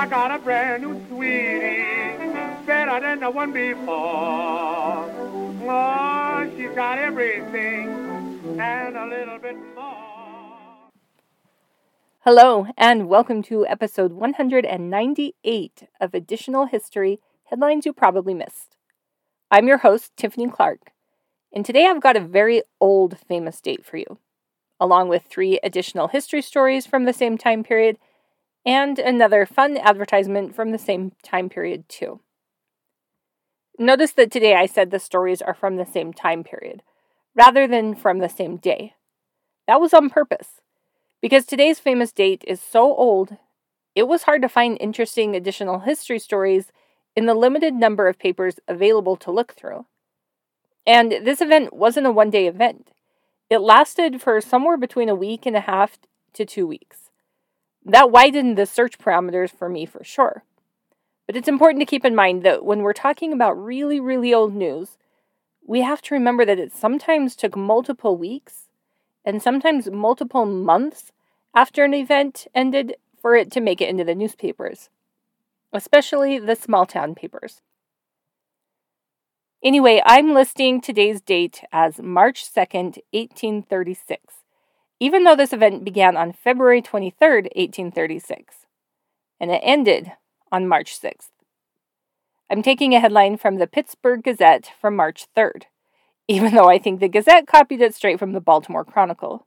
I got a brand new sweetie, better than the one before. Oh, she's got everything and a little bit more. Hello, and welcome to episode 198 of Additional History Headlines You Probably Missed. I'm your host, Tiffany Clark, and today I've got a very old famous date for you, along with three additional history stories from the same time period and another fun advertisement from the same time period, too. Notice that today I said the stories are from the same time period, rather than from the same day. That was on purpose, because today's famous date is so old, it was hard to find interesting additional history stories in the limited number of papers available to look through. And this event wasn't a one day event. It lasted for somewhere between a week and a half to two weeks. That widened the search parameters for me for sure. But it's important to keep in mind that when we're talking about really, really old news, we have to remember that it sometimes took multiple weeks and sometimes multiple months after an event ended for it to make it into the newspapers, especially the small town papers. Anyway, I'm listing today's date as March 2nd, 1836 even though this event began on February 23, 1836, and it ended on March 6th. I'm taking a headline from the Pittsburgh Gazette from March 3rd, even though I think the Gazette copied it straight from the Baltimore Chronicle.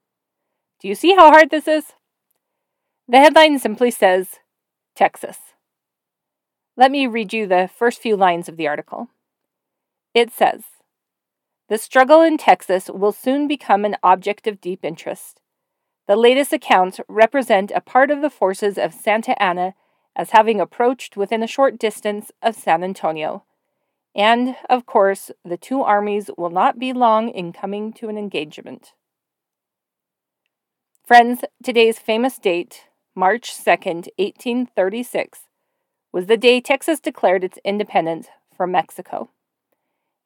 Do you see how hard this is? The headline simply says Texas. Let me read you the first few lines of the article. It says, The struggle in Texas will soon become an object of deep interest. The latest accounts represent a part of the forces of Santa Anna as having approached within a short distance of San Antonio. And, of course, the two armies will not be long in coming to an engagement. Friends, today's famous date, March 2nd, 1836, was the day Texas declared its independence from Mexico.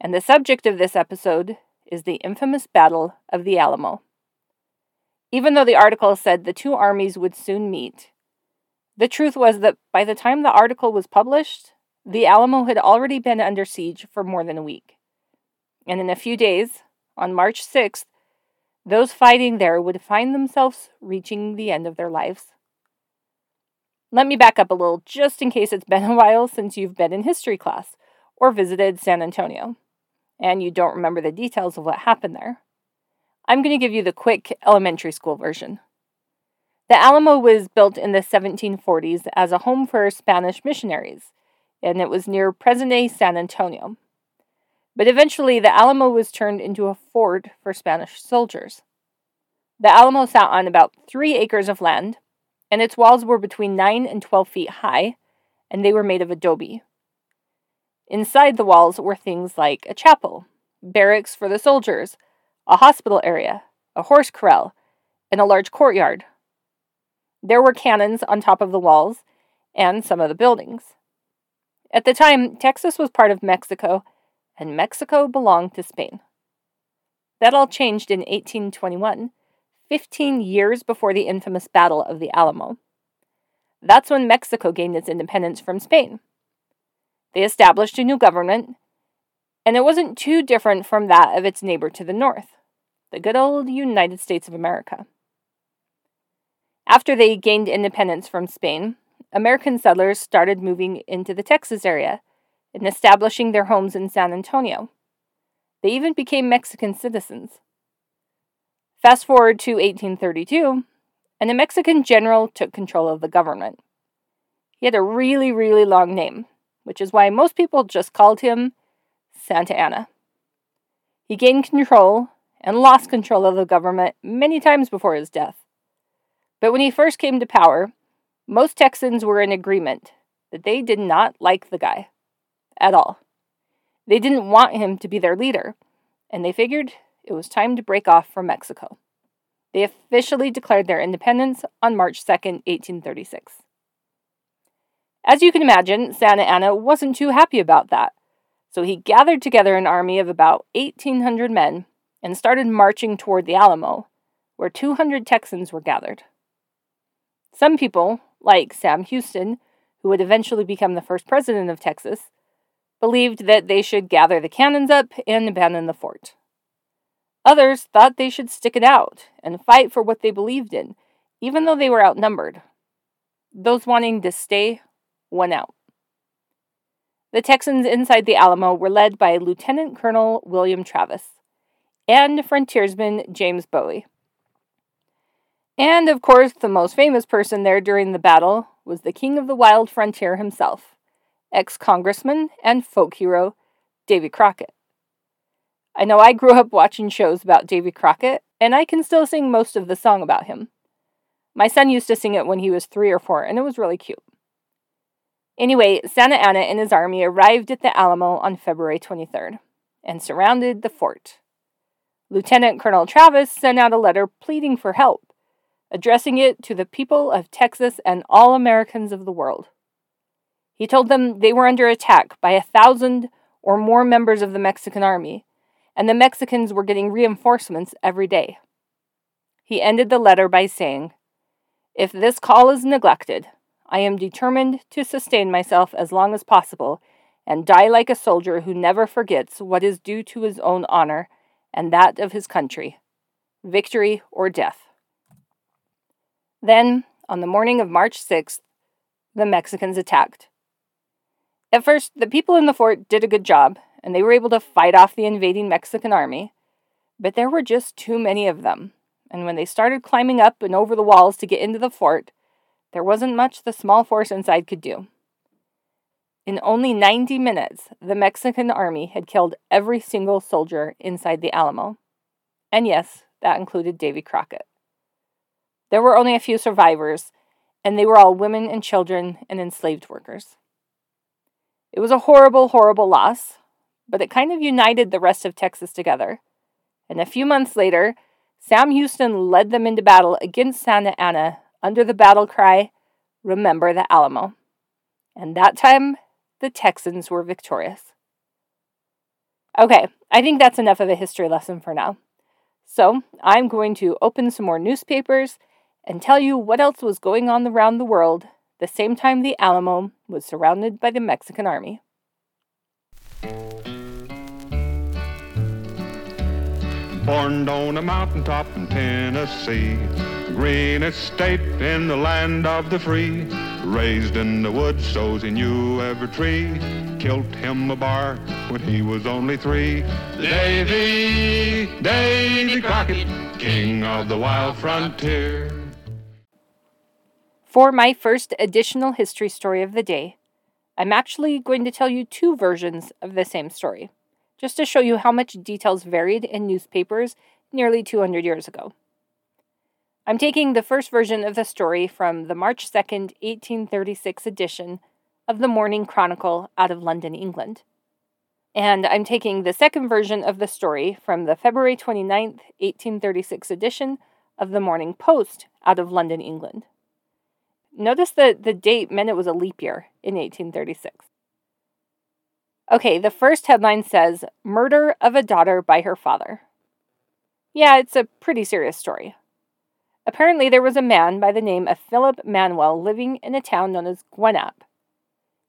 And the subject of this episode is the infamous Battle of the Alamo even though the article said the two armies would soon meet. The truth was that by the time the article was published, the Alamo had already been under siege for more than a week. And in a few days, on March 6th, those fighting there would find themselves reaching the end of their lives. Let me back up a little just in case it's been a while since you've been in history class or visited San Antonio, and you don't remember the details of what happened there. I'm going to give you the quick elementary school version. The Alamo was built in the 1740s as a home for Spanish missionaries, and it was near present day San Antonio. But eventually, the Alamo was turned into a fort for Spanish soldiers. The Alamo sat on about three acres of land, and its walls were between 9 and 12 feet high, and they were made of adobe. Inside the walls were things like a chapel, barracks for the soldiers, a hospital area, a horse corral, and a large courtyard. There were cannons on top of the walls and some of the buildings. At the time, Texas was part of Mexico, and Mexico belonged to Spain. That all changed in 1821, 15 years before the infamous Battle of the Alamo. That's when Mexico gained its independence from Spain. They established a new government, and it wasn't too different from that of its neighbor to the north the good old United States of America. After they gained independence from Spain, American settlers started moving into the Texas area and establishing their homes in San Antonio. They even became Mexican citizens. Fast forward to 1832, and a Mexican general took control of the government. He had a really, really long name, which is why most people just called him Santa Anna. He gained control and lost control of the government many times before his death. But when he first came to power, most Texans were in agreement that they did not like the guy at all. They didn't want him to be their leader, and they figured it was time to break off from Mexico. They officially declared their independence on March 2, 1836. As you can imagine, Santa Anna wasn't too happy about that, so he gathered together an army of about 1,800 men and started marching toward the Alamo, where 200 Texans were gathered. Some people, like Sam Houston, who would eventually become the first president of Texas, believed that they should gather the cannons up and abandon the fort. Others thought they should stick it out and fight for what they believed in, even though they were outnumbered. Those wanting to stay won out. The Texans inside the Alamo were led by Lieutenant Colonel William Travis and frontiersman James Bowie. And of course, the most famous person there during the battle was the king of the wild frontier himself, ex congressman and folk hero Davy Crockett. I know I grew up watching shows about Davy Crockett, and I can still sing most of the song about him. My son used to sing it when he was three or four, and it was really cute. Anyway, Santa Anna and his army arrived at the Alamo on February 23rd and surrounded the fort. Lieutenant Colonel Travis sent out a letter pleading for help, addressing it to the people of Texas and all Americans of the world. He told them they were under attack by a thousand or more members of the Mexican army, and the Mexicans were getting reinforcements every day. He ended the letter by saying, If this call is neglected, I am determined to sustain myself as long as possible and die like a soldier who never forgets what is due to his own honor and that of his country victory or death. Then, on the morning of March 6th, the Mexicans attacked. At first, the people in the fort did a good job, and they were able to fight off the invading Mexican army, but there were just too many of them, and when they started climbing up and over the walls to get into the fort, there wasn't much the small force inside could do. In only 90 minutes, the Mexican army had killed every single soldier inside the Alamo. And yes, that included Davy Crockett. There were only a few survivors, and they were all women and children and enslaved workers. It was a horrible, horrible loss, but it kind of united the rest of Texas together. And a few months later, Sam Houston led them into battle against Santa Anna under the battle cry, Remember the Alamo. And that time, the Texans were victorious. Okay, I think that's enough of a history lesson for now. So, I'm going to open some more newspapers and tell you what else was going on around the world the same time the Alamo was surrounded by the Mexican army. Born on a mountaintop in Tennessee, greenest state in the land of the free. Raised in the woods, so he knew every tree. Killed him a bar when he was only three. Davy, Davy Crockett, king of the wild frontier. For my first additional history story of the day, I'm actually going to tell you two versions of the same story just to show you how much details varied in newspapers nearly 200 years ago. I'm taking the first version of the story from the March 2nd, 1836 edition of the Morning Chronicle out of London, England. And I'm taking the second version of the story from the February 29th, 1836 edition of the Morning Post out of London, England. Notice that the date meant it was a leap year in 1836. Okay, the first headline says Murder of a Daughter by Her Father. Yeah, it's a pretty serious story. Apparently, there was a man by the name of Philip Manuel living in a town known as Gwenapp.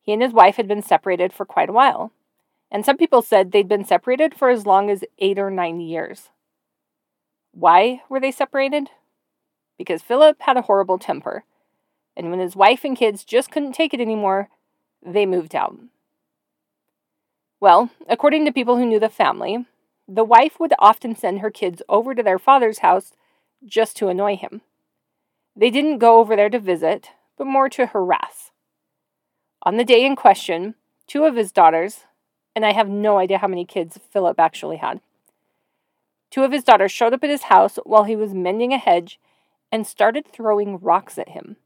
He and his wife had been separated for quite a while, and some people said they'd been separated for as long as eight or nine years. Why were they separated? Because Philip had a horrible temper, and when his wife and kids just couldn't take it anymore, they moved out. Well, according to people who knew the family, the wife would often send her kids over to their father's house just to annoy him. They didn't go over there to visit, but more to harass. On the day in question, two of his daughters, and I have no idea how many kids Philip actually had, two of his daughters showed up at his house while he was mending a hedge and started throwing rocks at him.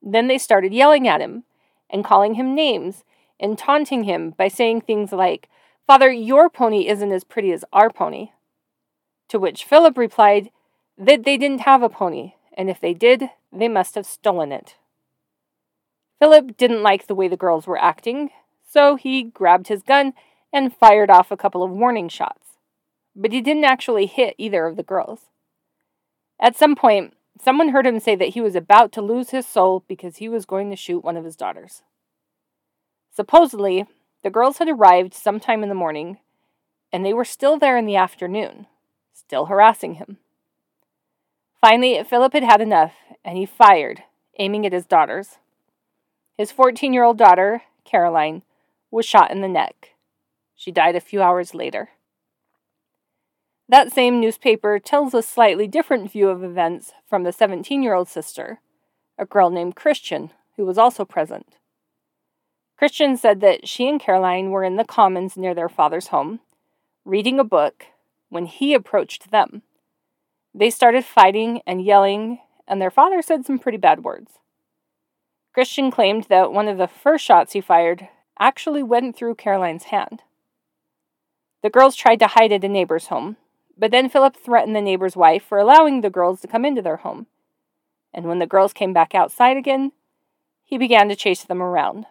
Then they started yelling at him and calling him names and taunting him by saying things like, Father, your pony isn't as pretty as our pony. To which Philip replied that they didn't have a pony, and if they did, they must have stolen it. Philip didn't like the way the girls were acting, so he grabbed his gun and fired off a couple of warning shots. But he didn't actually hit either of the girls. At some point, someone heard him say that he was about to lose his soul because he was going to shoot one of his daughters. Supposedly, the girls had arrived sometime in the morning, and they were still there in the afternoon, still harassing him. Finally, Philip had had enough, and he fired, aiming at his daughters. His 14 year old daughter, Caroline, was shot in the neck. She died a few hours later. That same newspaper tells a slightly different view of events from the 17 year old sister, a girl named Christian, who was also present. Christian said that she and Caroline were in the commons near their father's home, reading a book, when he approached them. They started fighting and yelling, and their father said some pretty bad words. Christian claimed that one of the first shots he fired actually went through Caroline's hand. The girls tried to hide at a neighbor's home, but then Philip threatened the neighbor's wife for allowing the girls to come into their home. And when the girls came back outside again, he began to chase them around,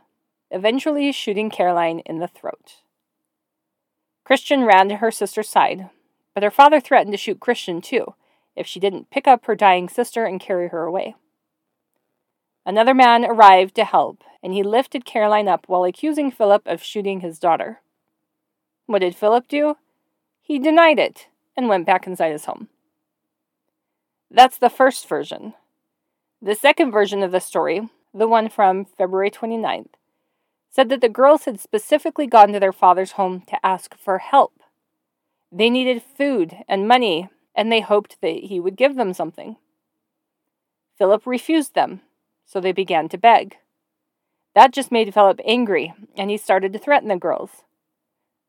eventually shooting Caroline in the throat. Christian ran to her sister's side, but her father threatened to shoot Christian too if she didn't pick up her dying sister and carry her away. Another man arrived to help, and he lifted Caroline up while accusing Philip of shooting his daughter. What did Philip do? He denied it and went back inside his home. That's the first version. The second version of the story, the one from February 29th, said that the girls had specifically gone to their father's home to ask for help. They needed food and money, and they hoped that he would give them something. Philip refused them so they began to beg. That just made Philip angry, and he started to threaten the girls.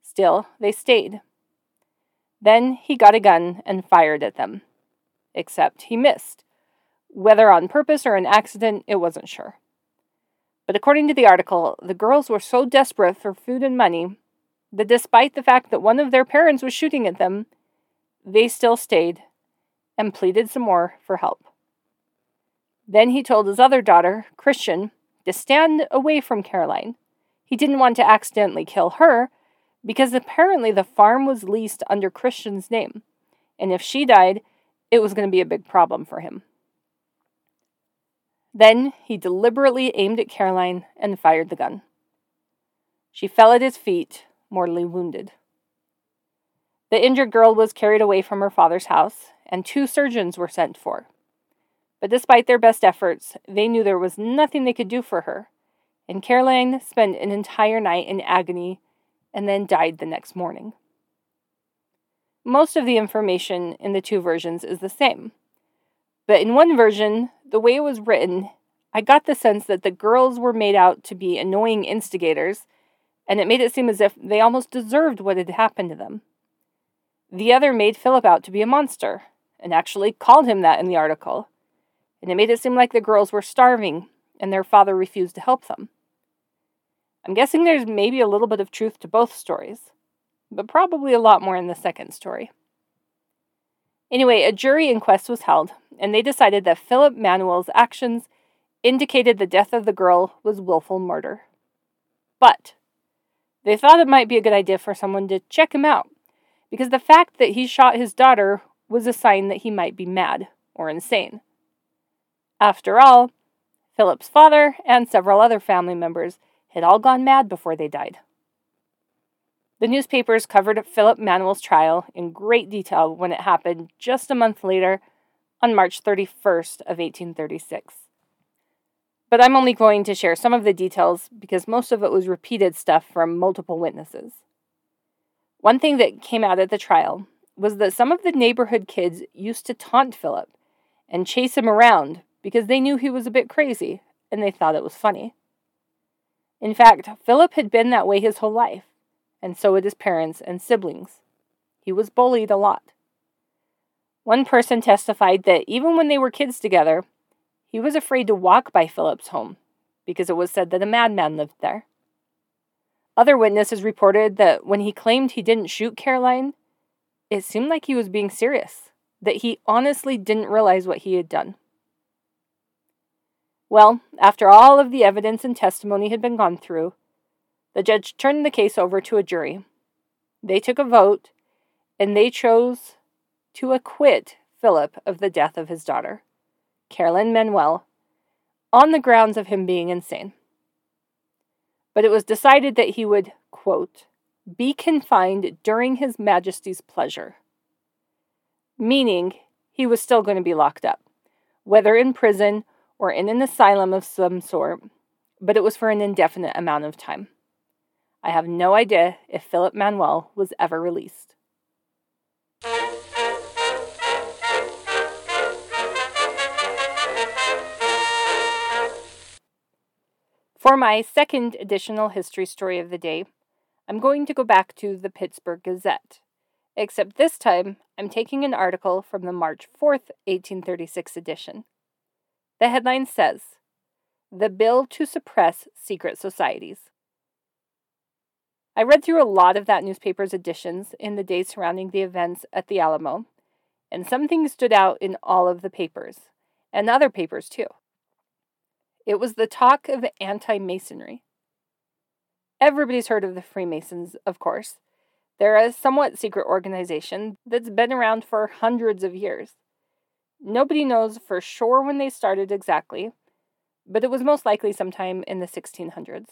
Still, they stayed. Then he got a gun and fired at them. Except he missed. Whether on purpose or an accident, it wasn't sure. But according to the article, the girls were so desperate for food and money that despite the fact that one of their parents was shooting at them, they still stayed and pleaded some more for help. Then he told his other daughter, Christian, to stand away from Caroline. He didn't want to accidentally kill her because apparently the farm was leased under Christian's name, and if she died, it was going to be a big problem for him. Then he deliberately aimed at Caroline and fired the gun. She fell at his feet, mortally wounded. The injured girl was carried away from her father's house, and two surgeons were sent for. But despite their best efforts, they knew there was nothing they could do for her, and Caroline spent an entire night in agony and then died the next morning. Most of the information in the two versions is the same. But in one version, the way it was written, I got the sense that the girls were made out to be annoying instigators, and it made it seem as if they almost deserved what had happened to them. The other made Philip out to be a monster, and actually called him that in the article and it made it seem like the girls were starving and their father refused to help them. I'm guessing there's maybe a little bit of truth to both stories, but probably a lot more in the second story. Anyway, a jury inquest was held, and they decided that Philip Manuel's actions indicated the death of the girl was willful murder. But they thought it might be a good idea for someone to check him out, because the fact that he shot his daughter was a sign that he might be mad or insane. After all, Philip's father and several other family members had all gone mad before they died. The newspapers covered Philip Manuel's trial in great detail when it happened just a month later on March 31st of 1836. But I'm only going to share some of the details because most of it was repeated stuff from multiple witnesses. One thing that came out at the trial was that some of the neighborhood kids used to taunt Philip and chase him around because they knew he was a bit crazy and they thought it was funny. In fact, Philip had been that way his whole life, and so had his parents and siblings. He was bullied a lot. One person testified that even when they were kids together, he was afraid to walk by Philip's home because it was said that a madman lived there. Other witnesses reported that when he claimed he didn't shoot Caroline, it seemed like he was being serious, that he honestly didn't realize what he had done. Well, after all of the evidence and testimony had been gone through, the judge turned the case over to a jury. They took a vote, and they chose to acquit Philip of the death of his daughter. Carolyn Manuel, on the grounds of him being insane. But it was decided that he would, quote, be confined during His Majesty's pleasure, meaning he was still going to be locked up, whether in prison or in an asylum of some sort, but it was for an indefinite amount of time. I have no idea if Philip Manuel was ever released. For my second additional history story of the day, I'm going to go back to the Pittsburgh Gazette, except this time I'm taking an article from the March 4th, 1836 edition. The headline says The Bill to Suppress Secret Societies. I read through a lot of that newspaper's editions in the days surrounding the events at the Alamo, and some things stood out in all of the papers, and other papers too. It was the talk of anti Masonry. Everybody's heard of the Freemasons, of course. They're a somewhat secret organization that's been around for hundreds of years. Nobody knows for sure when they started exactly, but it was most likely sometime in the 1600s.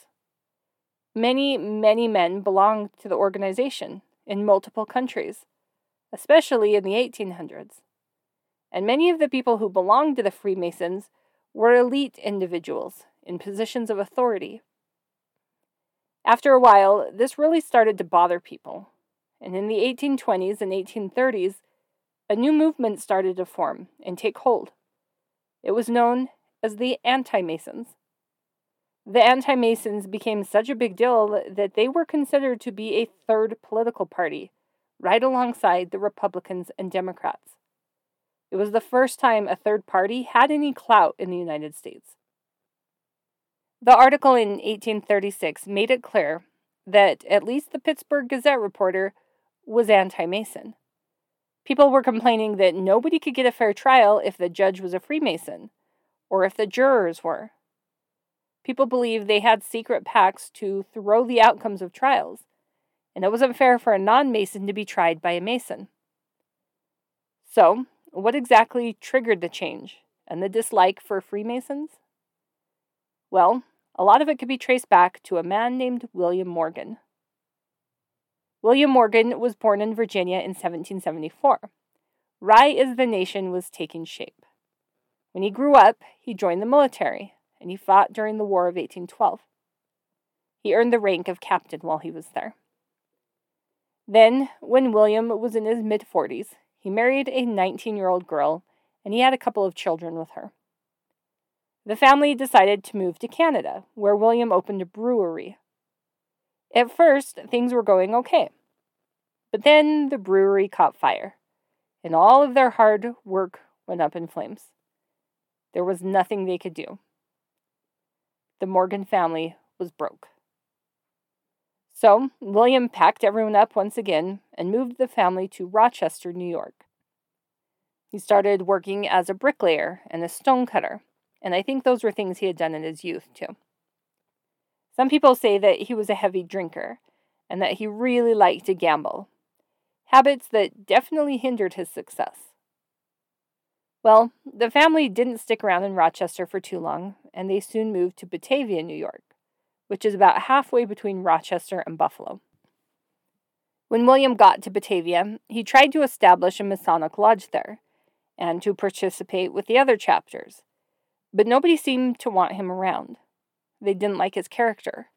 Many, many men belonged to the organization in multiple countries, especially in the 1800s. And many of the people who belonged to the Freemasons were elite individuals in positions of authority. After a while, this really started to bother people, and in the 1820s and 1830s, a new movement started to form and take hold. It was known as the Anti Masons. The Anti Masons became such a big deal that they were considered to be a third political party, right alongside the Republicans and Democrats. It was the first time a third party had any clout in the United States. The article in 1836 made it clear that at least the Pittsburgh Gazette reporter was anti Mason. People were complaining that nobody could get a fair trial if the judge was a Freemason, or if the jurors were. People believed they had secret pacts to throw the outcomes of trials, and it wasn't fair for a non Mason to be tried by a Mason. So, what exactly triggered the change and the dislike for Freemasons? Well, a lot of it could be traced back to a man named William Morgan. William Morgan was born in Virginia in 1774, right as the nation was taking shape. When he grew up, he joined the military and he fought during the War of 1812. He earned the rank of captain while he was there. Then, when William was in his mid 40s, he married a 19 year old girl and he had a couple of children with her. The family decided to move to Canada, where William opened a brewery. At first, things were going okay. But then the brewery caught fire, and all of their hard work went up in flames. There was nothing they could do. The Morgan family was broke. So, William packed everyone up once again and moved the family to Rochester, New York. He started working as a bricklayer and a stonecutter, and I think those were things he had done in his youth, too. Some people say that he was a heavy drinker and that he really liked to gamble, habits that definitely hindered his success. Well, the family didn't stick around in Rochester for too long, and they soon moved to Batavia, New York which is about halfway between Rochester and Buffalo. When William got to Batavia, he tried to establish a Masonic lodge there and to participate with the other chapters, but nobody seemed to want him around. They didn't like his character.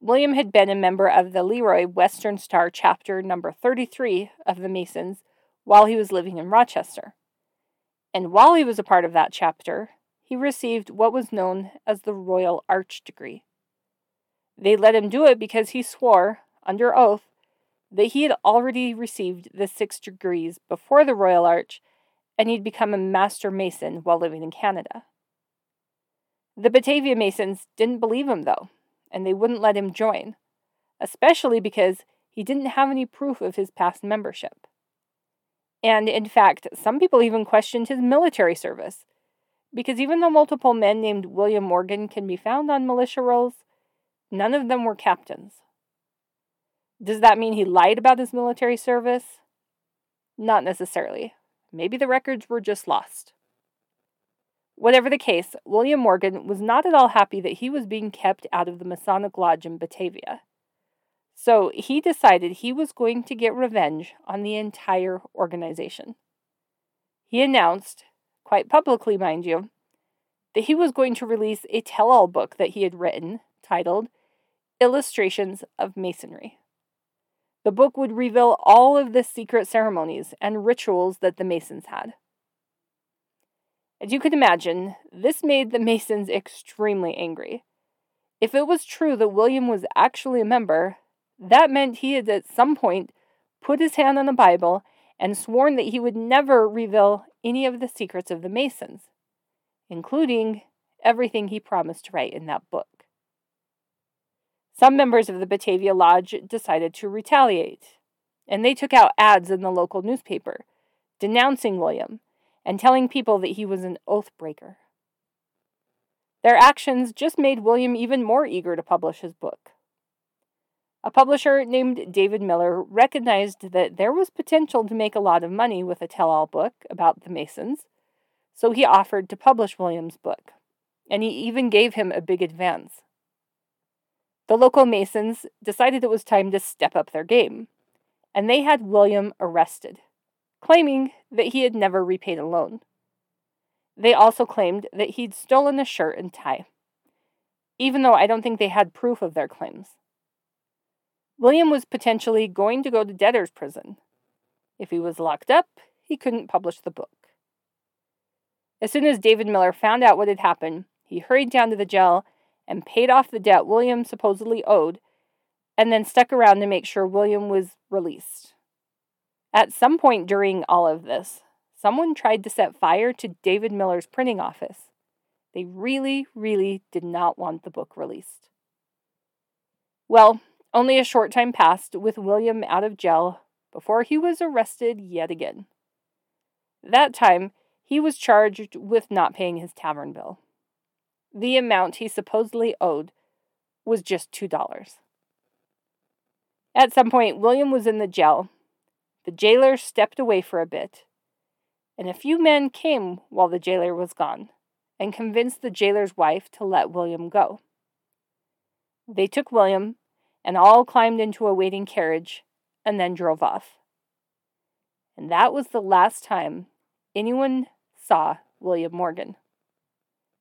William had been a member of the Leroy Western Star chapter number 33 of the Masons while he was living in Rochester. And while he was a part of that chapter, he received what was known as the Royal Arch degree. They let him do it because he swore, under oath, that he had already received the six degrees before the Royal Arch and he'd become a master mason while living in Canada. The Batavia Masons didn't believe him, though, and they wouldn't let him join, especially because he didn't have any proof of his past membership. And in fact, some people even questioned his military service because even though multiple men named William Morgan can be found on militia rolls, none of them were captains. Does that mean he lied about his military service? Not necessarily. Maybe the records were just lost. Whatever the case, William Morgan was not at all happy that he was being kept out of the Masonic Lodge in Batavia. So he decided he was going to get revenge on the entire organization. He announced, quite publicly, mind you, that he was going to release a tell all book that he had written titled Illustrations of Masonry. The book would reveal all of the secret ceremonies and rituals that the Masons had. As you can imagine, this made the Masons extremely angry. If it was true that William was actually a member, that meant he had at some point put his hand on the Bible and sworn that he would never reveal any of the secrets of the Masons, including everything he promised to write in that book. Some members of the Batavia Lodge decided to retaliate, and they took out ads in the local newspaper denouncing William and telling people that he was an oath breaker. Their actions just made William even more eager to publish his book. A publisher named David Miller recognized that there was potential to make a lot of money with a tell all book about the Masons, so he offered to publish William's book, and he even gave him a big advance. The local Masons decided it was time to step up their game, and they had William arrested claiming that he had never repaid a loan. They also claimed that he'd stolen a shirt and tie, even though I don't think they had proof of their claims. William was potentially going to go to debtor's prison. If he was locked up, he couldn't publish the book. As soon as David Miller found out what had happened, he hurried down to the jail and paid off the debt William supposedly owed, and then stuck around to make sure William was released. At some point during all of this, someone tried to set fire to David Miller's printing office. They really, really did not want the book released. Well, only a short time passed with William out of jail before he was arrested yet again. That time, he was charged with not paying his tavern bill. The amount he supposedly owed was just $2. At some point, William was in the jail the jailer stepped away for a bit, and a few men came while the jailer was gone and convinced the jailer's wife to let William go. They took William and all climbed into a waiting carriage and then drove off. And that was the last time anyone saw William Morgan.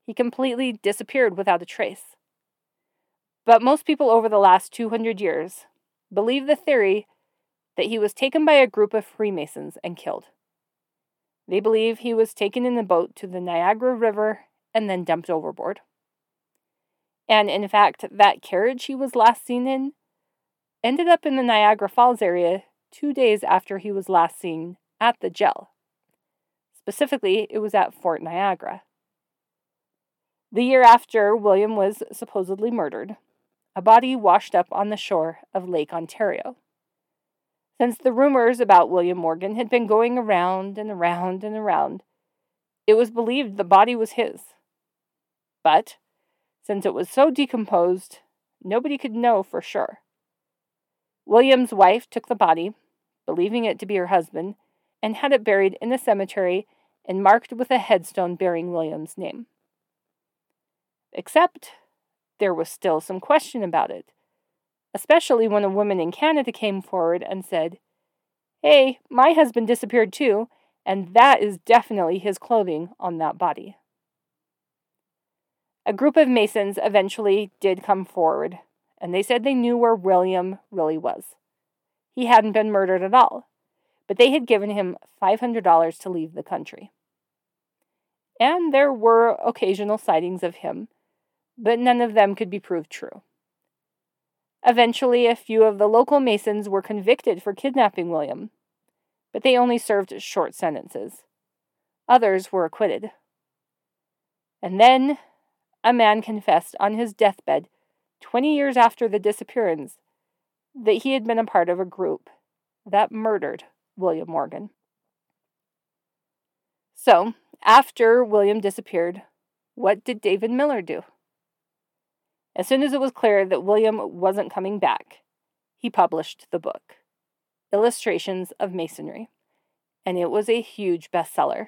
He completely disappeared without a trace. But most people over the last 200 years believe the theory that he was taken by a group of Freemasons and killed. They believe he was taken in a boat to the Niagara River and then dumped overboard. And in fact, that carriage he was last seen in ended up in the Niagara Falls area two days after he was last seen at the jail. Specifically, it was at Fort Niagara. The year after William was supposedly murdered, a body washed up on the shore of Lake Ontario. Since the rumors about William Morgan had been going around and around and around, it was believed the body was his. But, since it was so decomposed, nobody could know for sure. William's wife took the body, believing it to be her husband, and had it buried in a cemetery and marked with a headstone bearing William's name. Except there was still some question about it especially when a woman in Canada came forward and said, Hey, my husband disappeared too, and that is definitely his clothing on that body. A group of Masons eventually did come forward, and they said they knew where William really was. He hadn't been murdered at all, but they had given him $500 to leave the country. And there were occasional sightings of him, but none of them could be proved true. Eventually, a few of the local Masons were convicted for kidnapping William, but they only served short sentences. Others were acquitted. And then a man confessed on his deathbed, 20 years after the disappearance, that he had been a part of a group that murdered William Morgan. So, after William disappeared, what did David Miller do? As soon as it was clear that William wasn't coming back, he published the book, Illustrations of Masonry, and it was a huge bestseller,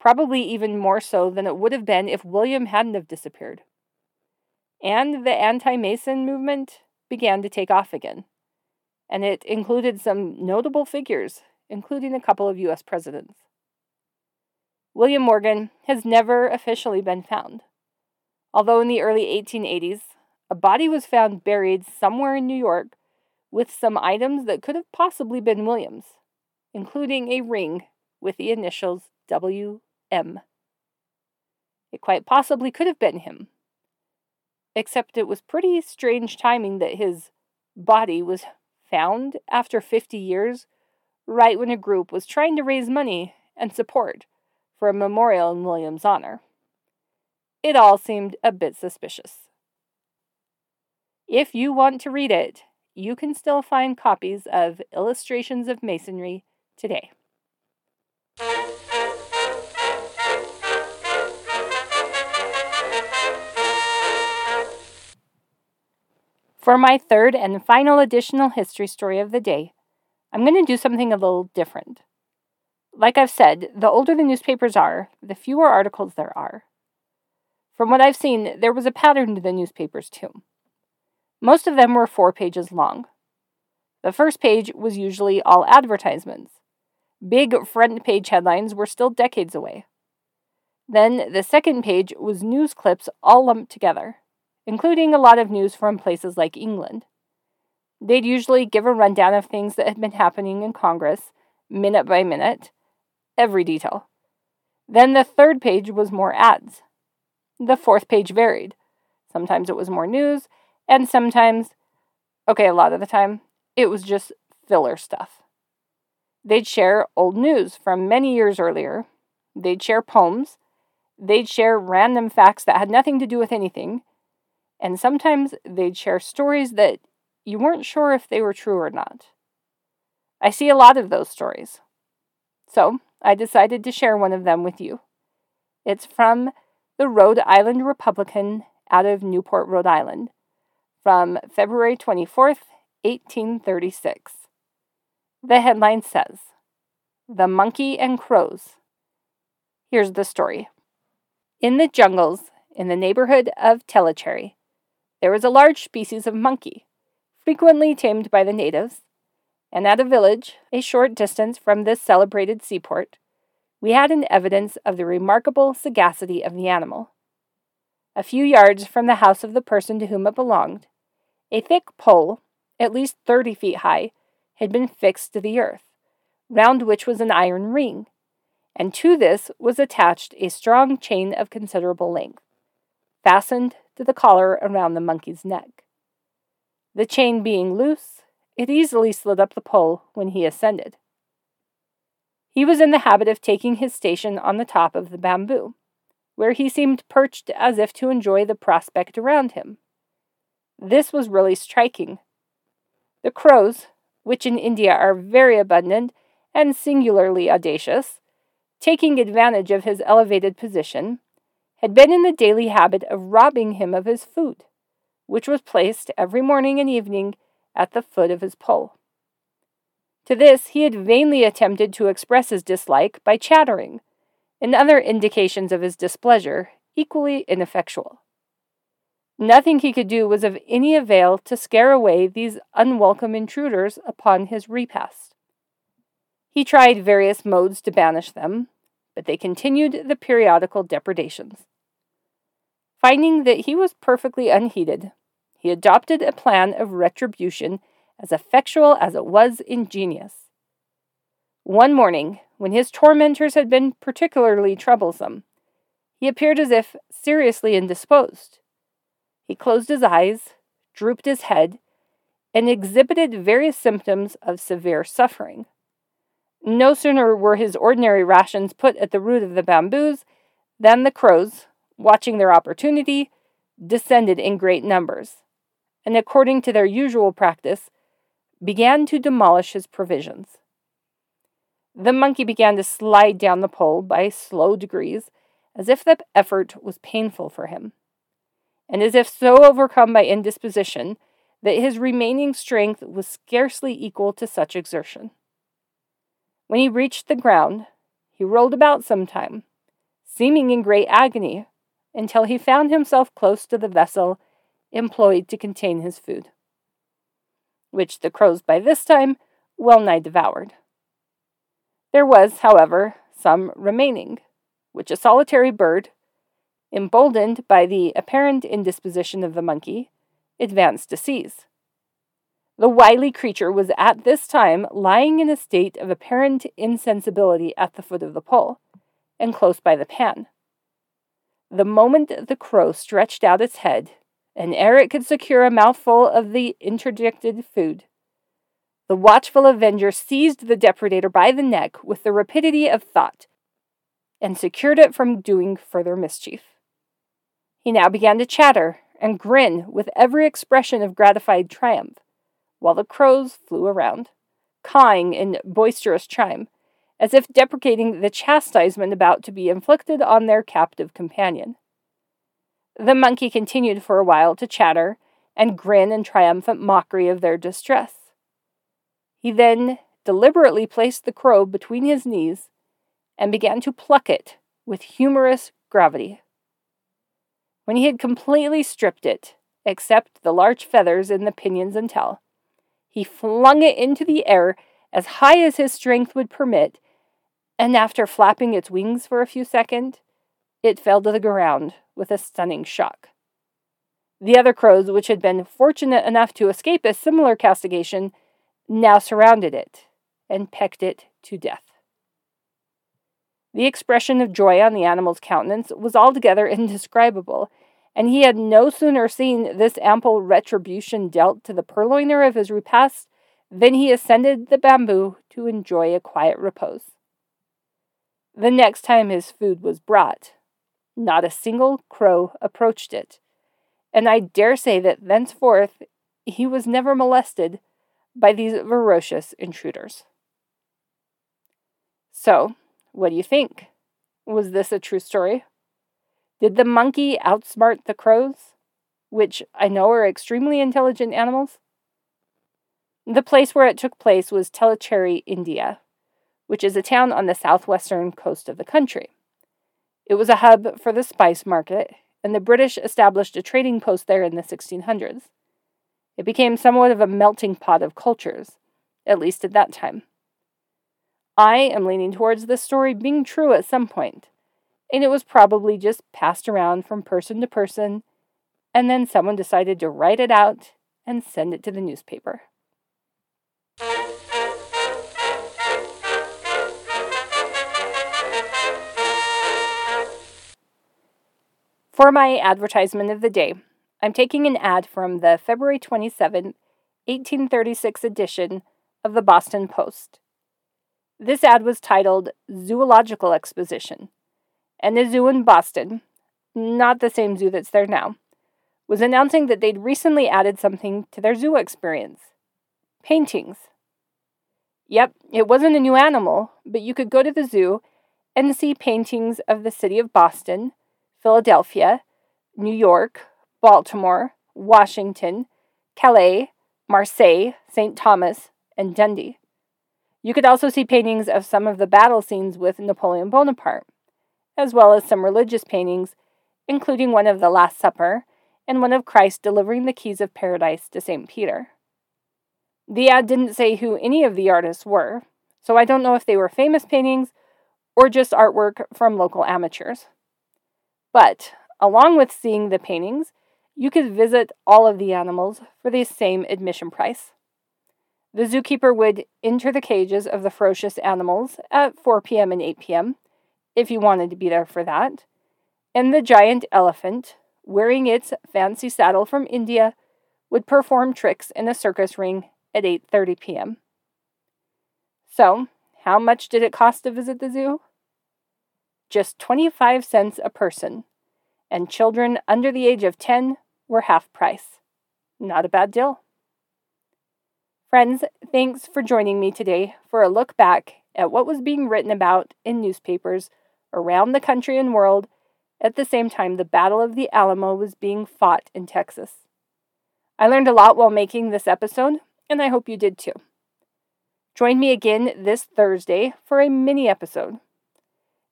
probably even more so than it would have been if William hadn't have disappeared. And the anti-Mason movement began to take off again, and it included some notable figures, including a couple of US presidents. William Morgan has never officially been found, although in the early 1880s, a body was found buried somewhere in New York with some items that could have possibly been William's, including a ring with the initials W.M. It quite possibly could have been him, except it was pretty strange timing that his body was found after 50 years, right when a group was trying to raise money and support for a memorial in William's honor. It all seemed a bit suspicious. If you want to read it, you can still find copies of Illustrations of Masonry today. For my third and final additional history story of the day, I'm going to do something a little different. Like I've said, the older the newspapers are, the fewer articles there are. From what I've seen, there was a pattern to the newspapers too. Most of them were four pages long. The first page was usually all advertisements. Big front page headlines were still decades away. Then the second page was news clips all lumped together, including a lot of news from places like England. They'd usually give a rundown of things that had been happening in Congress, minute by minute, every detail. Then the third page was more ads. The fourth page varied. Sometimes it was more news, and sometimes, okay, a lot of the time, it was just filler stuff. They'd share old news from many years earlier. They'd share poems. They'd share random facts that had nothing to do with anything. And sometimes they'd share stories that you weren't sure if they were true or not. I see a lot of those stories. So I decided to share one of them with you. It's from the Rhode Island Republican out of Newport, Rhode Island, from February 24th, 1836. The headline says The Monkey and Crows. Here's the story. In the jungles in the neighborhood of Tellicherry, there was a large species of monkey, frequently tamed by the natives, and at a village a short distance from this celebrated seaport, we had an evidence of the remarkable sagacity of the animal. A few yards from the house of the person to whom it belonged, a thick pole, at least thirty feet high, had been fixed to the earth, round which was an iron ring, and to this was attached a strong chain of considerable length, fastened to the collar around the monkey's neck. The chain being loose, it easily slid up the pole when he ascended. He was in the habit of taking his station on the top of the bamboo, where he seemed perched as if to enjoy the prospect around him. This was really striking. The crows, which in India are very abundant and singularly audacious, taking advantage of his elevated position, had been in the daily habit of robbing him of his food, which was placed every morning and evening at the foot of his pole. To this he had vainly attempted to express his dislike by chattering, and other indications of his displeasure equally ineffectual. Nothing he could do was of any avail to scare away these unwelcome intruders upon his repast. He tried various modes to banish them, but they continued the periodical depredations. Finding that he was perfectly unheeded, he adopted a plan of retribution as effectual as it was ingenious. One morning, when his tormentors had been particularly troublesome, he appeared as if seriously indisposed. He closed his eyes, drooped his head, and exhibited various symptoms of severe suffering. No sooner were his ordinary rations put at the root of the bamboos than the crows, watching their opportunity, descended in great numbers, and according to their usual practice, began to demolish his provisions. The monkey began to slide down the pole by slow degrees, as if the effort was painful for him and as if so overcome by indisposition that his remaining strength was scarcely equal to such exertion. When he reached the ground, he rolled about some time, seeming in great agony, until he found himself close to the vessel employed to contain his food, which the crows by this time well nigh devoured. There was, however, some remaining, which a solitary bird, emboldened by the apparent indisposition of the monkey, advanced to seize. The wily creature was at this time lying in a state of apparent insensibility at the foot of the pole, and close by the pan. The moment the crow stretched out its head, and ere it could secure a mouthful of the interdicted food, the watchful avenger seized the depredator by the neck with the rapidity of thought, and secured it from doing further mischief. He now began to chatter and grin with every expression of gratified triumph while the crows flew around, cawing in boisterous chime, as if deprecating the chastisement about to be inflicted on their captive companion. The monkey continued for a while to chatter and grin in triumphant mockery of their distress. He then deliberately placed the crow between his knees and began to pluck it with humorous gravity. When he had completely stripped it, except the large feathers in the pinions and tail, he flung it into the air as high as his strength would permit, and after flapping its wings for a few seconds, it fell to the ground with a stunning shock. The other crows, which had been fortunate enough to escape a similar castigation, now surrounded it and pecked it to death. The expression of joy on the animal's countenance was altogether indescribable, and he had no sooner seen this ample retribution dealt to the purloiner of his repast than he ascended the bamboo to enjoy a quiet repose. The next time his food was brought, not a single crow approached it, and I dare say that thenceforth he was never molested by these ferocious intruders. So, what do you think? Was this a true story? Did the monkey outsmart the crows, which I know are extremely intelligent animals? The place where it took place was Tellicherry, India, which is a town on the southwestern coast of the country. It was a hub for the spice market, and the British established a trading post there in the 1600s. It became somewhat of a melting pot of cultures, at least at that time. I am leaning towards this story being true at some point, and it was probably just passed around from person to person, and then someone decided to write it out and send it to the newspaper. For my advertisement of the day, I'm taking an ad from the February 27, 1836 edition of the Boston Post. This ad was titled Zoological Exposition and the zoo in Boston, not the same zoo that's there now, was announcing that they'd recently added something to their zoo experience paintings. Yep, it wasn't a new animal, but you could go to the zoo and see paintings of the city of Boston, Philadelphia, New York, Baltimore, Washington, Calais, Marseille, St. Thomas, and Dundee. You could also see paintings of some of the battle scenes with Napoleon Bonaparte as well as some religious paintings, including one of the Last Supper and one of Christ delivering the keys of paradise to St. Peter. The ad didn't say who any of the artists were, so I don't know if they were famous paintings or just artwork from local amateurs. But, along with seeing the paintings, you could visit all of the animals for the same admission price. The zookeeper would enter the cages of the ferocious animals at 4 p.m. and 8 p.m if you wanted to be there for that. And the giant elephant, wearing its fancy saddle from India, would perform tricks in a circus ring at 8:30 p.m. So, how much did it cost to visit the zoo? Just 25 cents a person, and children under the age of 10 were half price. Not a bad deal. Friends, thanks for joining me today for a look back at what was being written about in newspapers around the country and world at the same time the Battle of the Alamo was being fought in Texas. I learned a lot while making this episode, and I hope you did too. Join me again this Thursday for a mini episode.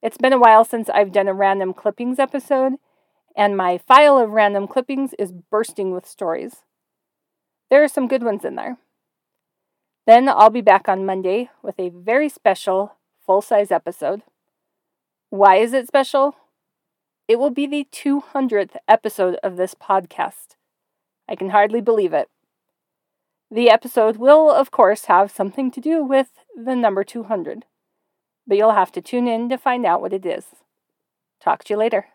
It's been a while since I've done a random clippings episode, and my file of random clippings is bursting with stories. There are some good ones in there. Then I'll be back on Monday with a very special full size episode. Why is it special? It will be the 200th episode of this podcast. I can hardly believe it. The episode will, of course, have something to do with the number 200, but you'll have to tune in to find out what it is. Talk to you later.